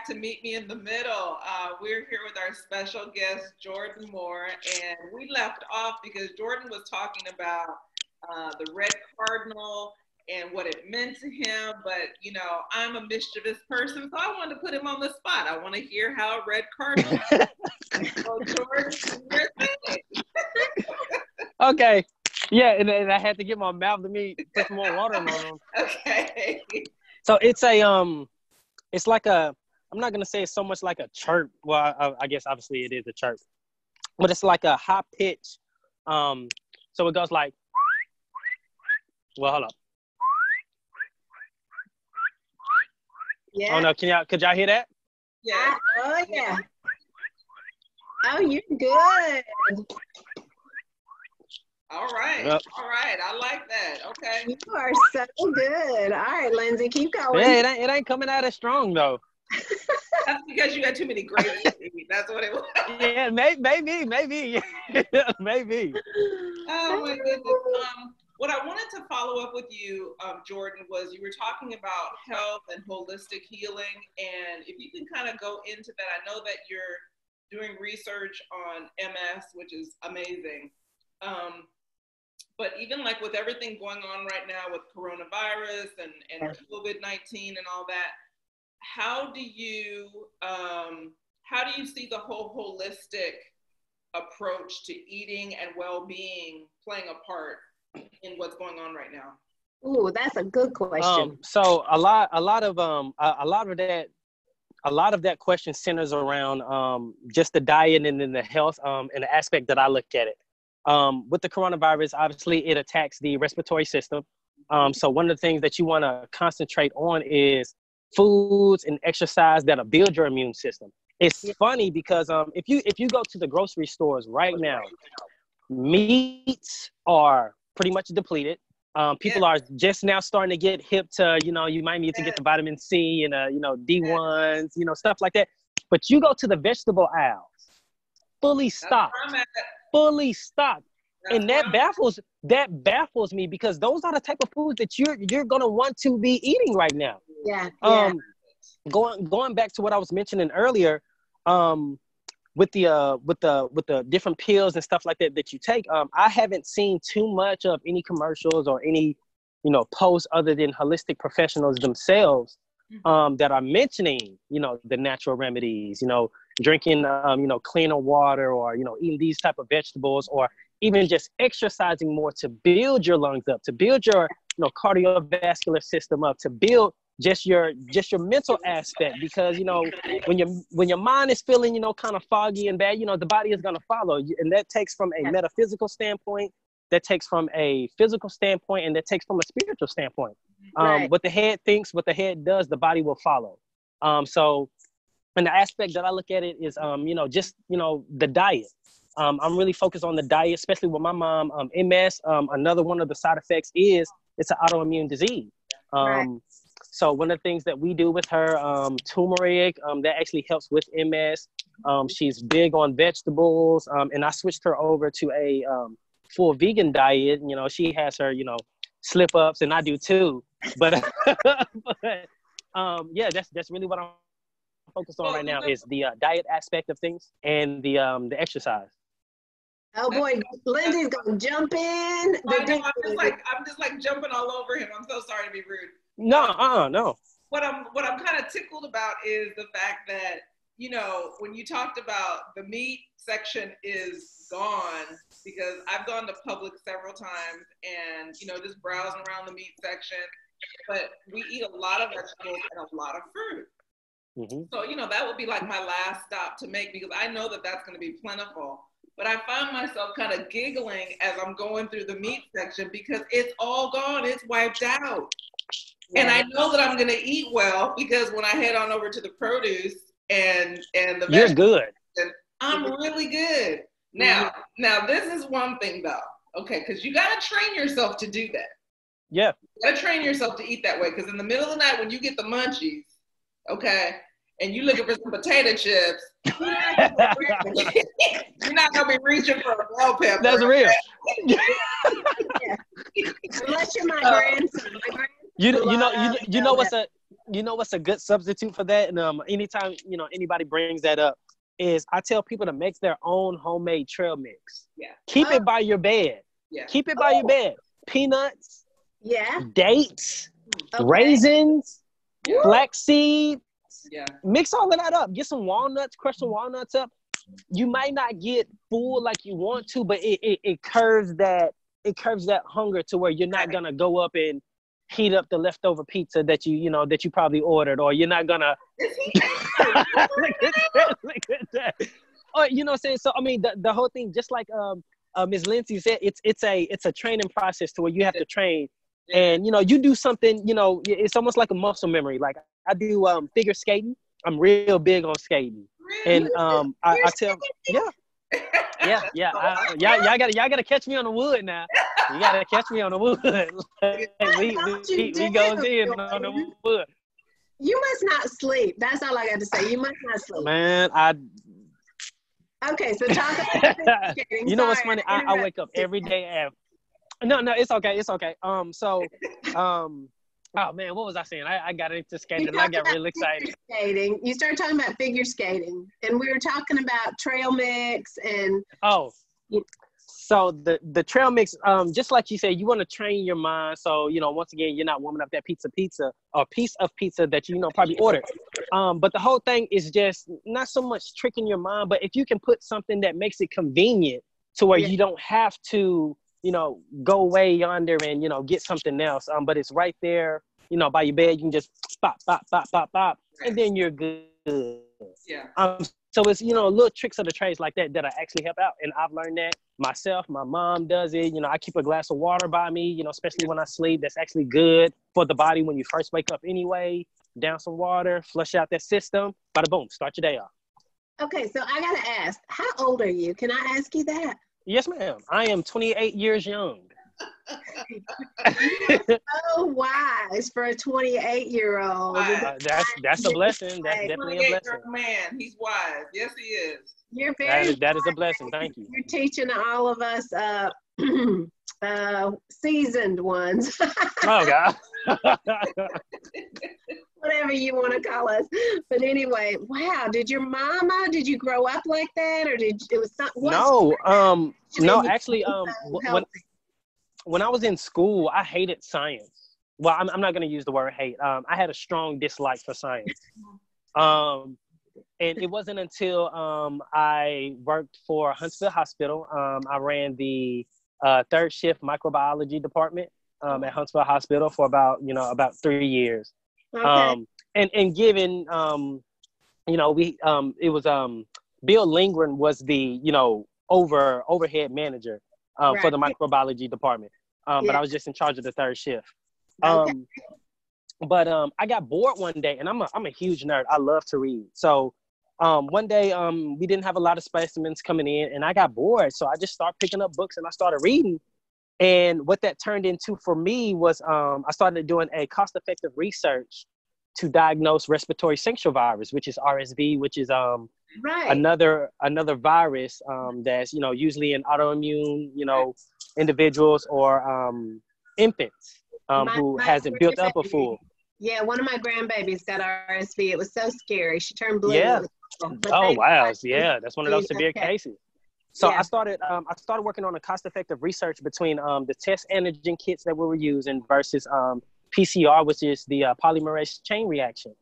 back to Meet Me in the Middle. Uh, we're here with our special guest, Jordan Moore, and we left off because Jordan was talking about uh, the red cardinal and what it meant to him. But, you know, I'm a mischievous person, so I wanted to put him on the spot. I want to hear how red cardinal. so, Jordan, okay. Yeah, and, and I had to get my mouth to me, put some more water on them. Okay. So it's a um, it's like a. I'm not gonna say it's so much like a chirp. Well, I, I guess obviously it is a chirp, but it's like a high pitch. Um, so it goes like. Well, hold up. Yeah. Oh no, can y'all could y'all hear that? Yeah. Oh yeah. Oh, you're good. All right. Yep. All right. I like that. Okay. You are so good. All right, Lindsay, keep going. Yeah, it ain't, it ain't coming out as strong though. That's because you had too many grapes. That's what it was. Yeah, maybe, maybe, maybe, maybe. Oh my goodness. Um, what I wanted to follow up with you, um, Jordan, was you were talking about health and holistic healing, and if you can kind of go into that, I know that you're doing research on MS, which is amazing. Um, but even like with everything going on right now with coronavirus and, and COVID 19 and all that, how do you um, how do you see the whole holistic approach to eating and well-being playing a part in what's going on right now? Ooh, that's a good question. Um, so a lot, a lot of um, a, a lot of that, a lot of that question centers around um, just the diet and then the health um, and the aspect that I look at it. Um, with the coronavirus, obviously it attacks the respiratory system. Um, so one of the things that you want to concentrate on is foods and exercise that'll build your immune system. It's funny because um, if you if you go to the grocery stores right now, meats are pretty much depleted. Um, people are just now starting to get hip to, you know, you might need to get the vitamin C and, uh, you know, D1s, you know, stuff like that. But you go to the vegetable aisles, fully stocked, That's where I'm at. fully stocked. And that baffles that baffles me because those are the type of foods that you're you're gonna want to be eating right now. Yeah, yeah. Um, going going back to what I was mentioning earlier, um, with the uh with the with the different pills and stuff like that that you take, um, I haven't seen too much of any commercials or any, you know, posts other than holistic professionals themselves, um, that are mentioning, you know, the natural remedies, you know, drinking, um, you know, cleaner water or you know, eating these type of vegetables or even just exercising more to build your lungs up, to build your, you know, cardiovascular system up, to build just your just your mental aspect because you know when your when your mind is feeling you know kind of foggy and bad you know the body is going to follow and that takes from a metaphysical standpoint that takes from a physical standpoint and that takes from a spiritual standpoint. Um, Right. what the head thinks what the head does the body will follow. Um, so and the aspect that i look at it is um, you know just you know the diet. Um, i'm really focused on the diet especially with my mom. Um, ms um, another one of the side effects is it's an autoimmune disease. Um, Right. So one of the things that we do with her, um, turmeric, um, that actually helps with MS. Um, she's big on vegetables, um, and I switched her over to a um, full vegan diet. You know, she has her, you know, slip ups, and I do too. But, but um, yeah, that's that's really what I'm focused on right now is the uh, diet aspect of things and the um, the exercise. oh boy, Lindsay's gonna jump in. I know, I'm just like I'm just like jumping all over him. I'm so sorry to be rude. No, uh, no. what I'm what I'm kind of tickled about is the fact that you know when you talked about the meat section is gone because I've gone to Publix several times and you know just browsing around the meat section, but we eat a lot of vegetables and a lot of fruit. hmm So you know that would be like my last stop to make because I know that that's going to be plentiful. But I find myself kind of giggling as I'm going through the meat section because it's all gone. It's wiped out. And I know that I'm gonna eat well because when I head on over to the produce and and the You're vegetables, good. I'm really good. Now, now this is one thing though, okay, because you gotta train yourself to do that. Yeah. You gotta train yourself to eat that way. Because in the middle of the night when you get the munchies, okay, and you looking for some potato chips, you're not gonna be reaching for a bell pepper. That's real. Unless you're my grandson. You you know you you know what's a you know what's a good substitute for that? And um, anytime you know anybody brings that up, is I tell people to make their own homemade trail mix. Yeah. Keep Oh. it by your bed. Yeah. Keep it by your bed. Peanuts, Yeah. dates, Okay. raisins, Yeah. flax seed. Yeah. Mix all of that up. Get some walnuts, crush some walnuts up. You might not get full like you want to, but it, it, it curves that it curves that hunger to where you're not gonna go up and heat up the leftover pizza that you you know that you probably ordered, or you're not gonna look at that, look at that. Or you know what I'm saying? So I mean the, the whole thing, just like um uh, Ms. Lindsay said, it's it's a it's a training process to where you have to train and you know you do something you know it's almost like a muscle memory like i do um figure skating i'm real big on skating and um i, I tell yeah yeah yeah I, y'all, y'all gotta y'all gotta catch me on the wood now. You gotta catch me on the wood. We, we, you we goes in on the wood. You must not sleep. That's all I got to say. You must not sleep. man i Okay, so talk about skating. you know what's funny? I, I wake up every day after. No no it's okay it's okay. Um so um oh man what was i saying i, I got into skating and i got real excited figure Skating. You started talking about figure skating, and we were talking about trail mix and Oh, You- so the the trail mix, um, just like you said, you want to train your mind. So you know, once again, you're not warming up that pizza, pizza, or piece of pizza that you, you know probably ordered. Um, but the whole thing is just not so much tricking your mind, but if you can put something that makes it convenient to where Yeah. you don't have to, you know, go way yonder and you know get something else. Um, but it's right there, you know, by your bed. You can just pop, pop, pop, pop, pop, and then you're good. Yeah. Um, so it's you know little tricks of the trades like that that I actually help out, and I've learned that myself. My mom does it. You know, I keep a glass of water by me. You know, especially when I sleep. That's actually good for the body when you first wake up. Anyway, down some water, flush out that system. Bada boom, start your day off. okay. So I got to ask, how old are you? Can I ask you that? Yes, ma'am. I am 28 years young. So wise for a 28 year old. Wow. Uh, that's that's a blessing. That's definitely a blessing. man. He's wise. Yes, he is. You're very is that is a blessing. Thank you. You're teaching all of us uh, uh, seasoned ones, Oh God. whatever you want to call us. But anyway, wow! Did your mama? Did you grow up like that, or did it was some? what no, um, no. Actually, um, when when I was in school, I hated science. Well, I'm, I'm not going to use the word hate. Um, I had a strong dislike for science. Um, and it wasn't until um, I worked for Huntsville Hospital. Um, I ran the uh, third shift microbiology department um, at Huntsville Hospital for about you know about three years. Okay. Um, and and given um, you know we um, it was um, Bill Lindgren was the you know over overhead manager um, for the microbiology department. Um, But I was just in charge of the third shift. Okay. Um, but um, I got bored one day, and I'm a I'm a huge nerd. I love to read. So um, one day um, we didn't have a lot of specimens coming in, and I got bored. So I just started picking up books and I started reading. And what that turned into for me was um, I started doing a cost-effective research to diagnose respiratory syncytial virus, which is RSV, which is um, right. another another virus um, that's you know usually in autoimmune you know individuals or um, infants um, My- who my hasn't built up a full. yeah, one of my grandbabies got RSV. It was so scary. She turned blue. Yeah. But Oh wow, yeah, that's one of those severe okay. cases. So Yeah. I started um, I started working on a cost-effective research between um, the test antigen kits that we were using versus um, PCR, which is the uh, polymerase chain reaction.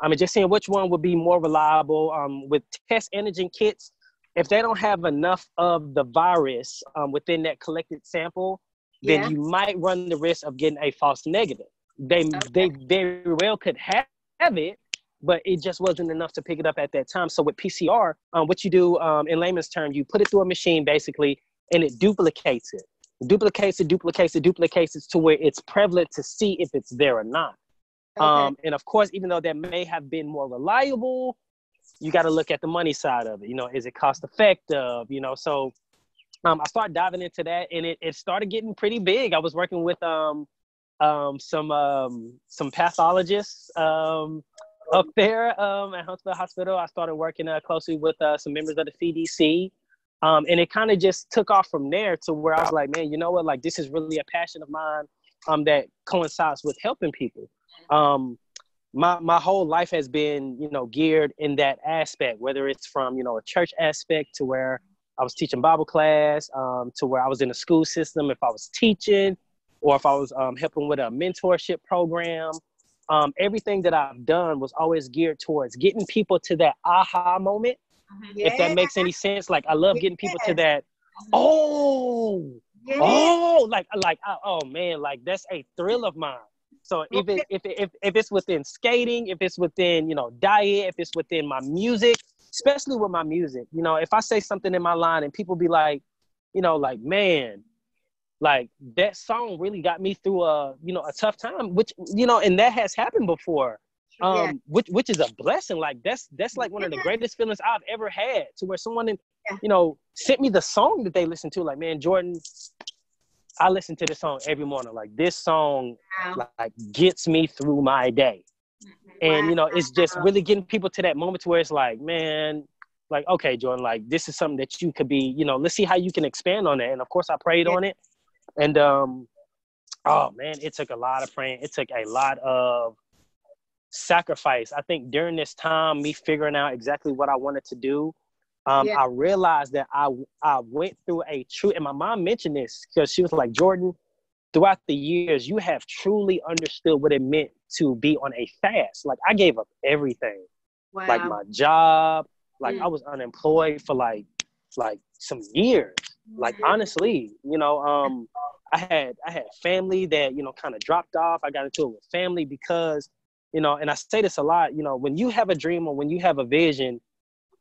I mean, just seeing which one would be more reliable um, with test antigen kits. If they don't have enough of the virus um, within that collected sample, then Yeah. you might run the risk of getting a false negative. They they very well could have it, but it just wasn't enough to pick it up at that time. So with PCR, um, what you do um, in layman's term, you put it through a machine basically, and it duplicates it, duplicates it, duplicates it, duplicates it to where it's prevalent to see if it's there or not. Okay. Um, and of course, even though that may have been more reliable, you got to look at the money side of it. You know, is it cost effective? You know, so um, I started diving into that, and it, it started getting pretty big. I was working with um, um, some um, some pathologists um, up there um, at Huntsville Hospital. I started working uh, closely with uh, some members of the CDC. Um, and it kind of just took off from there to where I was like, man, you know what? Like, this is really a passion of mine um, that coincides with helping people. Um, my my whole life has been you know geared in that aspect whether it's from you know a church aspect to where i was teaching bible class um, to where i was in a school system if i was teaching or if i was um, helping with a mentorship program um, everything that i've done was always geared towards getting people to that aha moment yeah. if that makes any sense. Like i love getting people to that oh yeah. oh like like oh man like that's a thrill of mine. So if it, if, it, if if it's within skating, if it's within you know diet, if it's within my music, especially with my music, you know, if I say something in my line and people be like, you know, like man, like that song really got me through a you know a tough time, which you know, and that has happened before, um, yeah. which which is a blessing. Like that's that's like one of the greatest feelings I've ever had to where someone you know sent me the song that they listened to. Like man, Jordan, I listen to this song every morning. Like this song wow. like gets me through my day. And wow. you know, it's just really getting people to that moment to where it's like, man, like, okay, Jordan, like this is something that you could be, you know, let's see how you can expand on it. And of course I prayed yeah. on it. And um, oh man, it took a lot of praying. It took a lot of sacrifice. I think during this time, me figuring out exactly what I wanted to do, um, yeah. I realized that I I went through a true, and my mom mentioned this because she was like, Jordan, throughout the years, you have truly understood what it meant to be on a fast. Like I gave up everything, wow. like my job, like mm. I was unemployed for like like some years. Like mm-hmm. honestly, you know, um, I had I had family that you know kind of dropped off. I got into it with family because you know, and I say this a lot. You know, when you have a dream or when you have a vision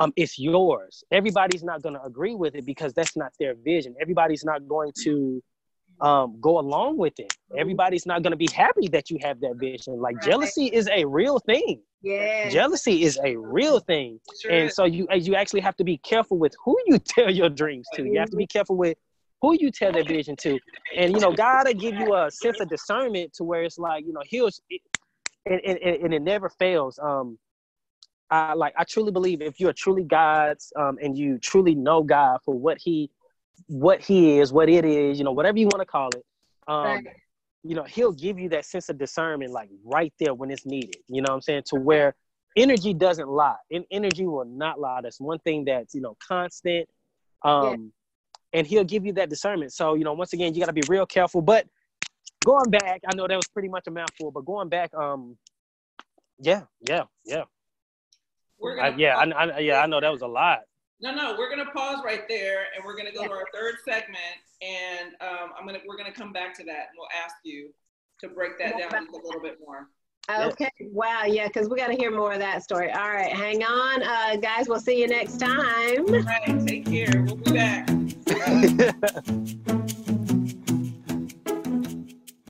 um, it's yours. Everybody's not going to agree with it because that's not their vision. Everybody's not going to um, go along with it. Everybody's not going to be happy that you have that vision. Like jealousy is a real thing. Yeah. Jealousy is a real thing. Sure. And so you you actually have to be careful with who you tell your dreams to. You have to be careful with who you tell that vision to. And you know, God will give you a sense of discernment to where it's like, you know, he'll and, and, and it never fails. Um, I like I truly believe if you're truly God's um, and you truly know God for what he what he is, what it is, you know, whatever you want to call it, um, right. you know, he'll give you that sense of discernment like right there when it's needed. You know what I'm saying? To where energy doesn't lie. And energy will not lie. That's one thing that's, you know, constant. Um, yeah. and he'll give you that discernment. So, you know, once again, you gotta be real careful. But going back, I know that was pretty much a mouthful, but going back, um, yeah, yeah, yeah. I, yeah, I, I, yeah, I know that was a lot. No, no, we're gonna pause right there, and we're gonna go to our third segment, and um, I'm gonna we're gonna come back to that, and we'll ask you to break that down a little bit more. Okay. Wow. Yeah, because we got to hear more of that story. All right. Hang on, uh, guys. We'll see you next time. All right. Take care. We'll be back.